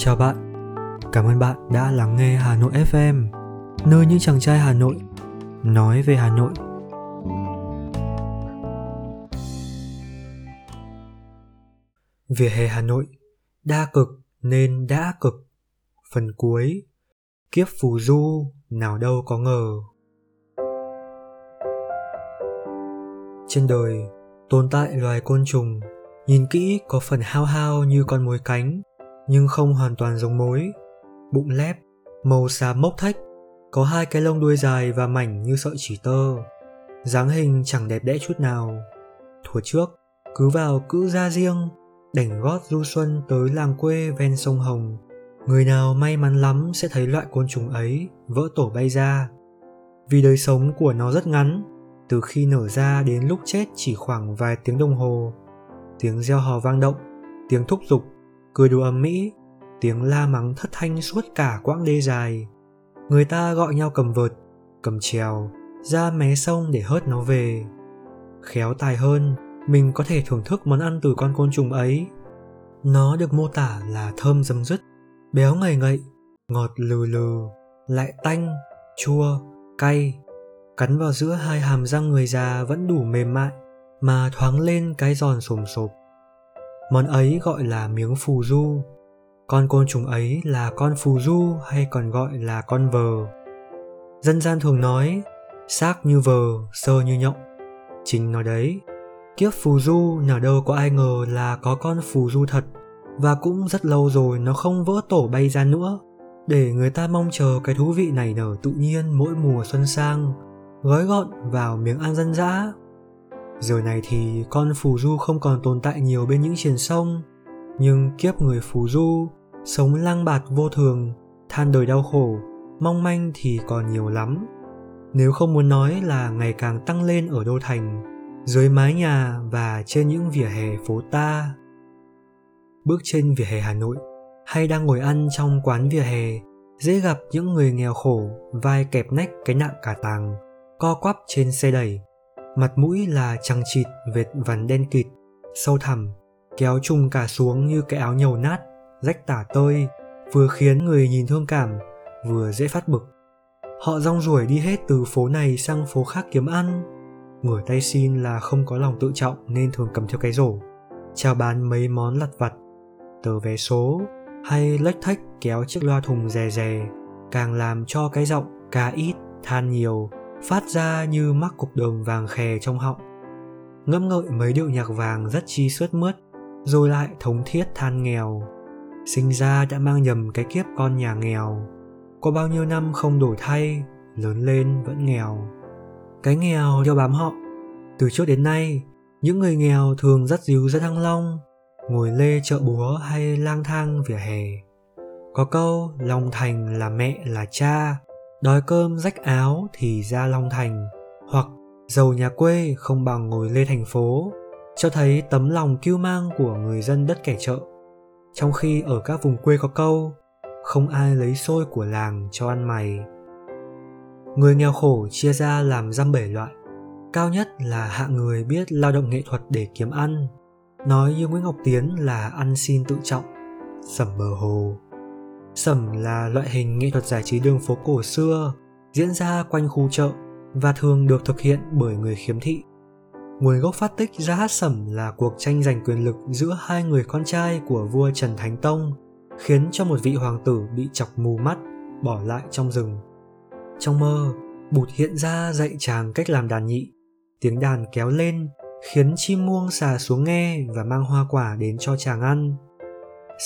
Chào bạn, cảm ơn bạn đã lắng nghe Hà Nội FM, nơi những chàng trai Hà Nội nói về Hà Nội. Vỉa hè Hà Nội, đa cực nên đã cực. Phần cuối, kiếp phù du, nào đâu có ngờ. Trên đời, tồn tại loài côn trùng, nhìn kỹ có phần hao hao như con mối cánh, nhưng không hoàn toàn giống mối. Bụng lép, màu xám mốc thách, có hai cái lông đuôi dài và mảnh như sợi chỉ tơ. dáng hình chẳng đẹp đẽ chút nào. Thuở trước, cứ vào cữ ra riêng, đảnh gót du xuân tới làng quê ven sông Hồng. Người nào may mắn lắm sẽ thấy loại côn trùng ấy vỡ tổ bay ra. Vì đời sống của nó rất ngắn, từ khi nở ra đến lúc chết chỉ khoảng vài tiếng đồng hồ. Tiếng reo hò vang động, tiếng thúc giục, cười đùa ầm mỹ, tiếng la mắng thất thanh suốt cả quãng đê dài. Người ta gọi nhau cầm vợt, cầm trèo, ra mé sông để hớt nó về. Khéo tài hơn, mình có thể thưởng thức món ăn từ con côn trùng ấy. Nó được mô tả là thơm dấm dứt, béo ngậy ngậy, ngọt lừ lừ, lại tanh, chua, cay. Cắn vào giữa hai hàm răng người già vẫn đủ mềm mại, mà thoáng lên cái giòn sồm sộp. Món ấy gọi là miếng phù du. Con côn trùng ấy là con phù du hay còn gọi là con vờ. Dân gian thường nói, xác như vờ, sơ như nhộng. Chính nói đấy, kiếp phù du nào đâu có ai ngờ là có con phù du thật và cũng rất lâu rồi nó không vỡ tổ bay ra nữa để người ta mong chờ cái thú vị này nở tự nhiên mỗi mùa xuân sang gói gọn vào miếng ăn dân dã giờ này thì con phù du không còn tồn tại nhiều bên những triền sông, nhưng kiếp người phù du, sống lang bạt vô thường, than đời đau khổ, mong manh thì còn nhiều lắm. Nếu không muốn nói là ngày càng tăng lên ở đô thành, dưới mái nhà và trên những vỉa hè phố ta. Bước trên vỉa hè hà nội, hay đang ngồi ăn trong quán vỉa hè, dễ gặp những người nghèo khổ, vai kẹp nách cái nạng cả tàng, co quắp trên xe đẩy mặt mũi là trăng trịt, vệt vằn đen kịt. Sâu thẳm, kéo trùng cả xuống như cái áo nhầu nát. Rách tả tơi, vừa khiến người nhìn thương cảm, vừa dễ phát bực. Họ rong ruổi đi hết từ phố này sang phố khác kiếm ăn. Ngửa tay xin là không có lòng tự trọng nên thường cầm theo cái rổ. Chào bán mấy món lặt vặt, tờ vé số, hay lách thách kéo chiếc loa thùng rè rè, càng làm cho cái giọng ca ít, than nhiều phát ra như mắc cục đồng vàng khè trong họng. Ngẫm ngợi mấy điệu nhạc vàng rất chi suốt mướt, rồi lại thống thiết than nghèo. Sinh ra đã mang nhầm cái kiếp con nhà nghèo. Có bao nhiêu năm không đổi thay, lớn lên vẫn nghèo. Cái nghèo đeo bám họ. Từ trước đến nay, những người nghèo thường rất díu ra thăng long, ngồi lê chợ búa hay lang thang vỉa hè. Có câu lòng thành là mẹ là cha đói cơm rách áo thì ra long thành, hoặc giàu nhà quê không bằng ngồi lê thành phố, cho thấy tấm lòng kiêu mang của người dân đất kẻ chợ. Trong khi ở các vùng quê có câu, không ai lấy xôi của làng cho ăn mày. Người nghèo khổ chia ra làm dăm bảy loại cao nhất là hạng người biết lao động nghệ thuật để kiếm ăn. Nói như nguyễn ngọc tiến là ăn xin tự trọng sẩm bờ hồ sẩm là loại hình nghệ thuật giải trí đường phố cổ xưa diễn ra quanh khu chợ và thường được thực hiện bởi người khiếm thị nguồn gốc phát tích ra hát sẩm là cuộc tranh giành quyền lực giữa hai người con trai của vua trần thánh tông khiến cho một vị hoàng tử bị chọc mù mắt bỏ lại trong rừng trong mơ, Bụt hiện ra dạy chàng cách làm đàn nhị. Tiếng đàn kéo lên, khiến chim muông xà xuống nghe và mang hoa quả đến cho chàng ăn.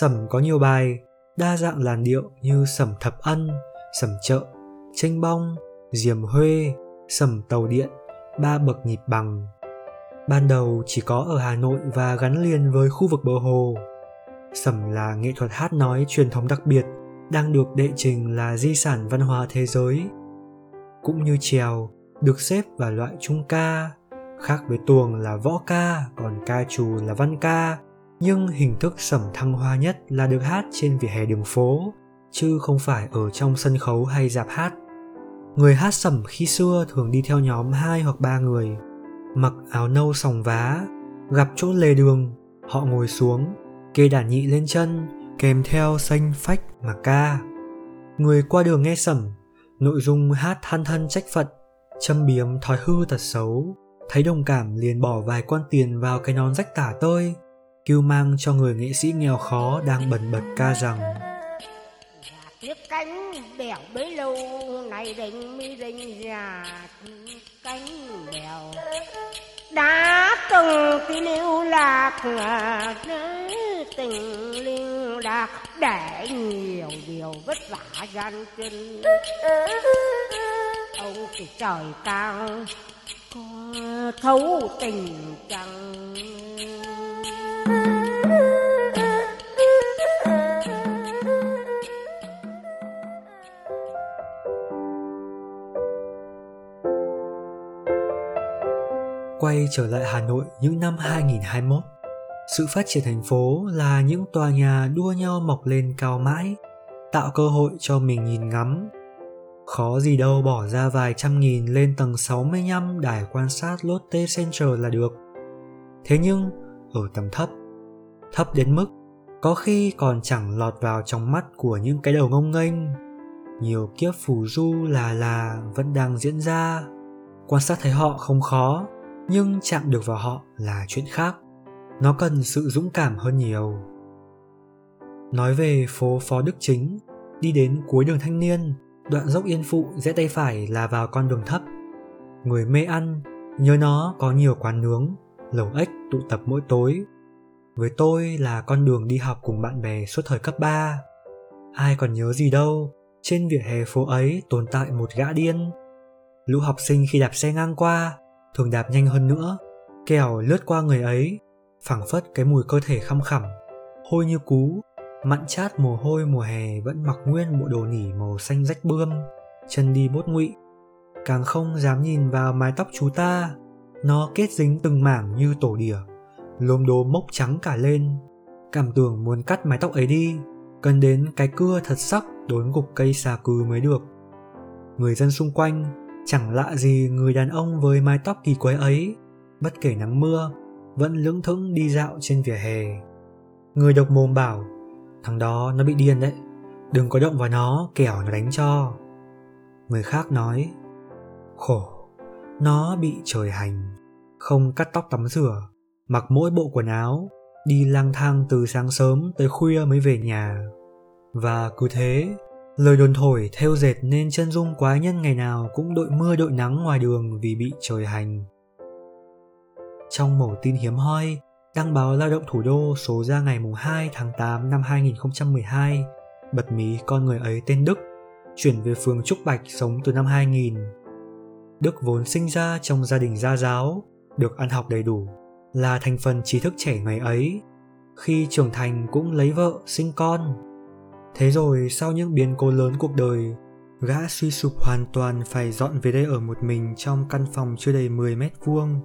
Sẩm có nhiều bài, đa dạng làn điệu như sẩm thập ân, sẩm chợ, tranh bong, diềm huê, sẩm tàu điện, ba bậc nhịp bằng. Ban đầu chỉ có ở Hà Nội và gắn liền với khu vực bờ hồ. Sẩm là nghệ thuật hát nói truyền thống đặc biệt, đang được đệ trình là di sản văn hóa thế giới cũng như trèo được xếp vào loại trung ca khác với tuồng là võ ca còn ca trù là văn ca nhưng hình thức sẩm thăng hoa nhất là được hát trên vỉa hè đường phố chứ không phải ở trong sân khấu hay dạp hát người hát sẩm khi xưa thường đi theo nhóm hai hoặc ba người mặc áo nâu sòng vá gặp chỗ lề đường họ ngồi xuống kê đàn nhị lên chân kèm theo xanh phách mà ca. Người qua đường nghe sẩm, nội dung hát than thân trách phận, châm biếm thói hư tật xấu, thấy đồng cảm liền bỏ vài quan tiền vào cái nón rách tả tơi, kêu mang cho người nghệ sĩ nghèo khó đang bần bật ca rằng, tiếp cánh bèo bấy lâu này đình mi đình già, cánh bèo đã từng tí lưu lạc tình liên lạc để nhiều điều vất vả gian chân ông thì trời cao, có thấu tình chẳng Quay trở lại Hà Nội những năm 2021, sự phát triển thành phố là những tòa nhà đua nhau mọc lên cao mãi, tạo cơ hội cho mình nhìn ngắm. Khó gì đâu bỏ ra vài trăm nghìn lên tầng 65 đài quan sát Lotte Central là được. Thế nhưng, ở tầm thấp, thấp đến mức có khi còn chẳng lọt vào trong mắt của những cái đầu ngông nghênh. Nhiều kiếp phù du là là vẫn đang diễn ra. Quan sát thấy họ không khó, nhưng chạm được vào họ là chuyện khác nó cần sự dũng cảm hơn nhiều nói về phố phó đức chính đi đến cuối đường thanh niên đoạn dốc yên phụ rẽ tay phải là vào con đường thấp người mê ăn nhớ nó có nhiều quán nướng lẩu ếch tụ tập mỗi tối với tôi là con đường đi học cùng bạn bè suốt thời cấp 3. Ai còn nhớ gì đâu, trên vỉa hè phố ấy tồn tại một gã điên. Lũ học sinh khi đạp xe ngang qua thường đạp nhanh hơn nữa kèo lướt qua người ấy phảng phất cái mùi cơ thể khăm khẳm hôi như cú mặn chát mồ hôi mùa hè vẫn mặc nguyên bộ đồ nỉ màu xanh rách bươm chân đi bốt ngụy càng không dám nhìn vào mái tóc chú ta nó kết dính từng mảng như tổ đỉa lốm đốm mốc trắng cả lên cảm tưởng muốn cắt mái tóc ấy đi cần đến cái cưa thật sắc đốn gục cây xà cừ mới được người dân xung quanh Chẳng lạ gì người đàn ông với mái tóc kỳ quái ấy, bất kể nắng mưa, vẫn lững thững đi dạo trên vỉa hè. Người độc mồm bảo, thằng đó nó bị điên đấy, đừng có động vào nó kẻo nó đánh cho. Người khác nói, khổ, nó bị trời hành, không cắt tóc tắm rửa, mặc mỗi bộ quần áo, đi lang thang từ sáng sớm tới khuya mới về nhà. Và cứ thế, Lời đồn thổi theo dệt nên chân dung quái nhân ngày nào cũng đội mưa đội nắng ngoài đường vì bị trời hành. Trong mẫu tin hiếm hoi, đăng báo Lao động Thủ đô số ra ngày 2 tháng 8 năm 2012, bật mí con người ấy tên Đức, chuyển về phường Trúc Bạch sống từ năm 2000. Đức vốn sinh ra trong gia đình gia giáo, được ăn học đầy đủ, là thành phần trí thức trẻ ngày ấy. Khi trưởng thành cũng lấy vợ, sinh con, Thế rồi sau những biến cố lớn cuộc đời, gã suy sụp hoàn toàn phải dọn về đây ở một mình trong căn phòng chưa đầy 10 mét vuông,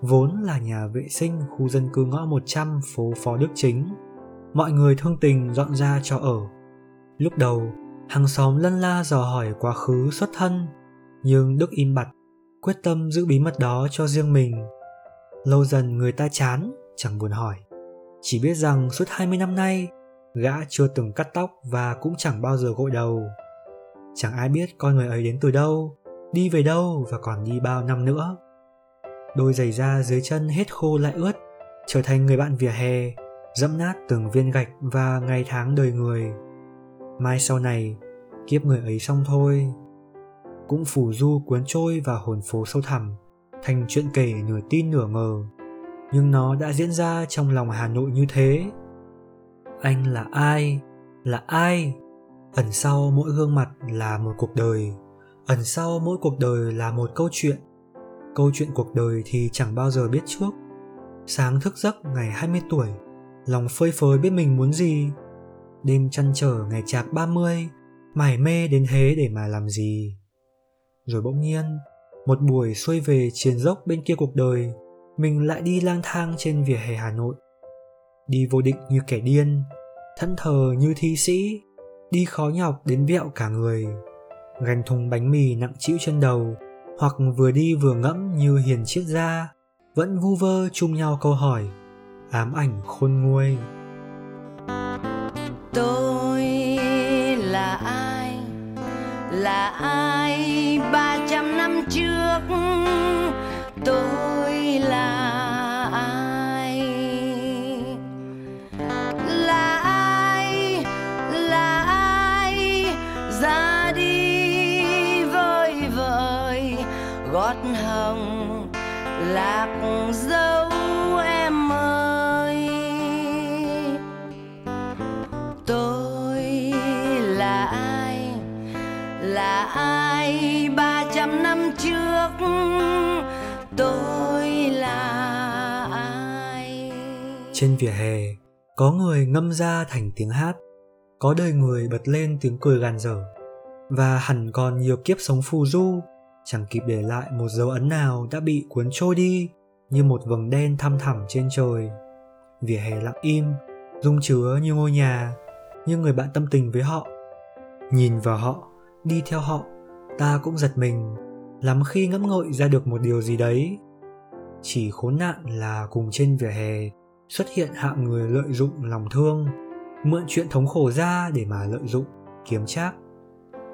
vốn là nhà vệ sinh khu dân cư ngõ 100 phố Phó Đức Chính. Mọi người thương tình dọn ra cho ở. Lúc đầu, hàng xóm lân la dò hỏi quá khứ xuất thân, nhưng Đức im bặt, quyết tâm giữ bí mật đó cho riêng mình. Lâu dần người ta chán, chẳng buồn hỏi. Chỉ biết rằng suốt 20 năm nay, gã chưa từng cắt tóc và cũng chẳng bao giờ gội đầu. Chẳng ai biết con người ấy đến từ đâu đi về đâu và còn đi bao năm nữa. Đôi giày da dưới chân hết khô lại ướt trở thành người bạn vỉa hè dẫm nát từng viên gạch và ngày tháng đời người. Mai sau này kiếp người ấy xong thôi. Cũng phủ du cuốn trôi vào hồn phố sâu thẳm thành chuyện kể nửa tin nửa ngờ. Nhưng nó đã diễn ra trong lòng hà nội như thế. Anh là ai? Là ai? Ẩn sau mỗi gương mặt là một cuộc đời. Ẩn sau mỗi cuộc đời là một câu chuyện. Câu chuyện cuộc đời thì chẳng bao giờ biết trước. Sáng thức giấc ngày 20 tuổi, lòng phơi phới biết mình muốn gì. Đêm chăn trở ngày chạc 30 mải mê đến thế để mà làm gì. Rồi bỗng nhiên một buổi xuôi về triền dốc bên kia cuộc đời, mình lại đi lang thang trên vỉa hè hà nội. Đi vô định như kẻ điên, thẫn thờ như thi sĩ, đi khó nhọc đến vẹo cả người. Gánh thùng bánh mì nặng chịu trên đầu, hoặc vừa đi vừa ngẫm như hiền triết gia, vẫn vu vơ chung nhau câu hỏi, ám ảnh khôn nguôi. Tôi là ai? Là ai ba năm trước tôi là ai? Là ai? Là ai? Ra đi vơi vợi gót hờ Trên vỉa hè, có người ngâm ra thành tiếng hát, có đời người bật lên tiếng cười gàn dở, và hẳn còn nhiều kiếp sống phù du, chẳng kịp để lại một dấu ấn nào đã bị cuốn trôi đi như một vầng đen thăm thẳm trên trời. Vỉa hè lặng im, dung chứa như ngôi nhà, như người bạn tâm tình với họ. Nhìn vào họ, đi theo họ, ta cũng giật mình, lắm khi ngẫm ngợi ra được một điều gì đấy. Chỉ khốn nạn là cùng trên vỉa hè xuất hiện hạng người lợi dụng lòng thương, mượn chuyện thống khổ ra để mà lợi dụng, kiếm trác.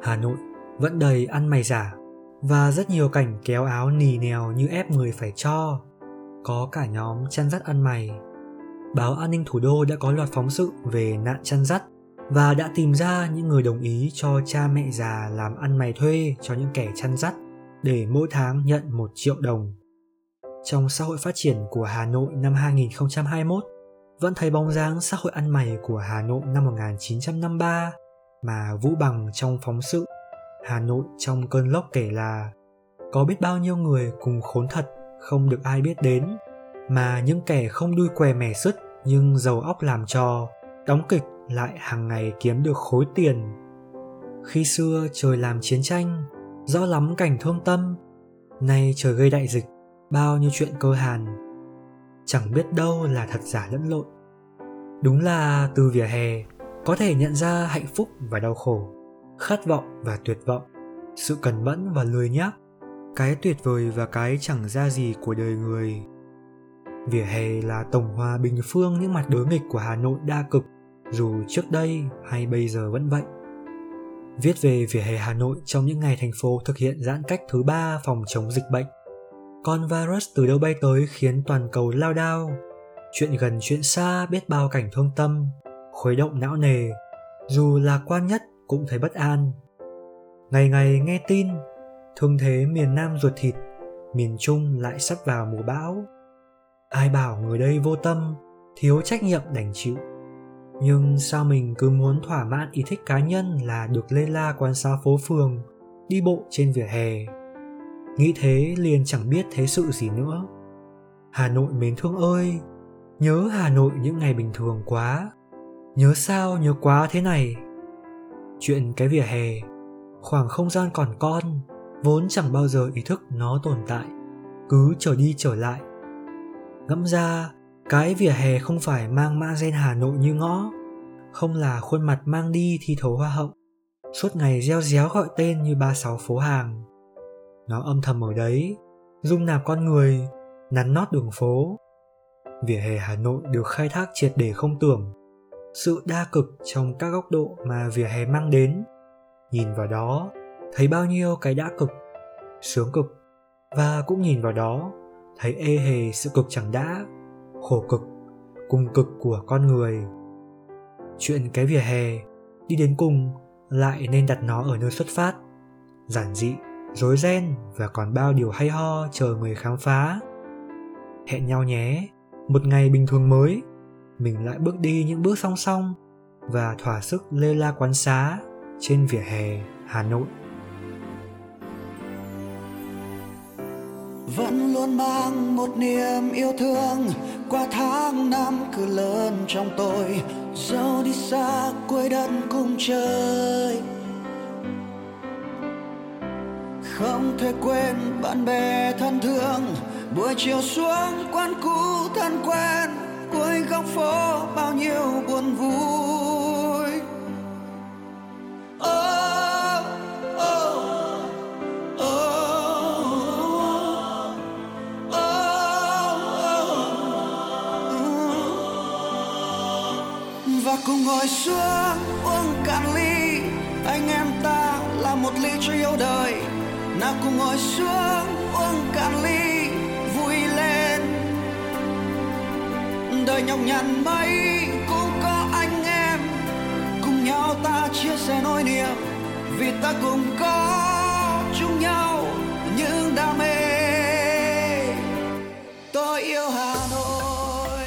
Hà Nội vẫn đầy ăn mày giả và rất nhiều cảnh kéo áo nì nèo như ép người phải cho. Có cả nhóm chăn dắt ăn mày. Báo An ninh Thủ đô đã có loạt phóng sự về nạn chăn dắt và đã tìm ra những người đồng ý cho cha mẹ già làm ăn mày thuê cho những kẻ chăn dắt để mỗi tháng nhận một triệu đồng. Trong xã hội phát triển của Hà Nội năm 2021, vẫn thấy bóng dáng xã hội ăn mày của Hà Nội năm 1953 mà Vũ Bằng trong phóng sự Hà Nội trong cơn lốc kể là có biết bao nhiêu người cùng khốn thật không được ai biết đến mà những kẻ không đuôi què mẻ sứt nhưng giàu óc làm trò đóng kịch lại hàng ngày kiếm được khối tiền. Khi xưa trời làm chiến tranh rõ lắm cảnh thương tâm nay trời gây đại dịch bao nhiêu chuyện cơ hàn. Chẳng biết đâu là thật giả lẫn lộn. Đúng là từ vỉa hè, có thể nhận ra hạnh phúc và đau khổ, khát vọng và tuyệt vọng, sự cẩn mẫn và lười nhác, cái tuyệt vời và cái chẳng ra gì của đời người. Vỉa hè là tổng hòa bình phương những mặt đối nghịch của hà nội đa cực, dù trước đây hay bây giờ vẫn vậy. Viết về vỉa hè hà nội trong những ngày thành phố thực hiện giãn cách thứ ba phòng chống dịch bệnh con virus từ đâu bay tới khiến toàn cầu lao đao? Chuyện gần chuyện xa biết bao cảnh thương tâm, khuấy động não nề, dù lạc quan nhất cũng thấy bất an. Ngày ngày nghe tin, thương thế miền nam ruột thịt, miền trung lại sắp vào mùa bão. Ai bảo người đây vô tâm, thiếu trách nhiệm đành chịu. Nhưng sao mình cứ muốn thỏa mãn ý thích cá nhân là được lê la quán xá phố phường, đi bộ trên vỉa hè? Nghĩ thế liền chẳng biết thế sự gì nữa. Hà nội mến thương ơi, nhớ hà nội những ngày bình thường quá. Nhớ sao nhớ quá thế này. Chuyện cái vỉa hè, khoảng không gian còn con, vốn chẳng bao giờ ý thức nó tồn tại, cứ trở đi trở lại. Ngẫm ra, cái vỉa hè không phải mang mã gen hà nội như ngõ, không là khuôn mặt mang đi thi thố hoa hậu. Suốt ngày reo réo gọi tên như ba sáu phố hàng nó âm thầm ở đấy, dung nạp con người, nắn nót đường phố. Vỉa hè hà nội được khai thác triệt để không tưởng. Sự đa cực trong các góc độ mà vỉa hè mang đến. Nhìn vào đó, thấy bao nhiêu cái đã cực, sướng cực. Và cũng nhìn vào đó, thấy ê hề sự cực chẳng đã, khổ cực, cùng cực của con người. Chuyện cái vỉa hè đi đến cùng lại nên đặt nó ở nơi xuất phát, giản dị rối ren và còn bao điều hay ho chờ người khám phá hẹn nhau nhé, một ngày bình thường mới, mình lại bước đi những bước song song và thỏa sức lê la quán xá trên vỉa hè Hà Nội. Vẫn luôn mang một niềm yêu thương, qua tháng năm cứ lớn trong tôi, dẫu đi xa quê đất cùng chơi không thể quên bạn bè thân thương. Buổi chiều xuống quán cũ thân quen cuối góc phố bao nhiêu buồn vui. Oh, oh, oh, oh, oh. và cùng ngồi xuống uống cạn ly anh em ta là một ly cho yêu đời nào cùng ngồi xuống uống cạn ly, vui lên. Đời nhọc nhằn mấy cũng có anh em, cùng nhau ta chia sẻ nỗi niềm. Vì ta cùng có chung nhau những đam mê. Tôi yêu hà nội.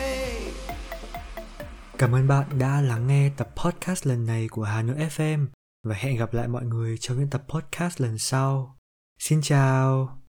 Cảm ơn bạn đã lắng nghe tập podcast lần này của Hà Nội FM và hẹn gặp lại mọi người trong những tập podcast lần sau. Xin chào!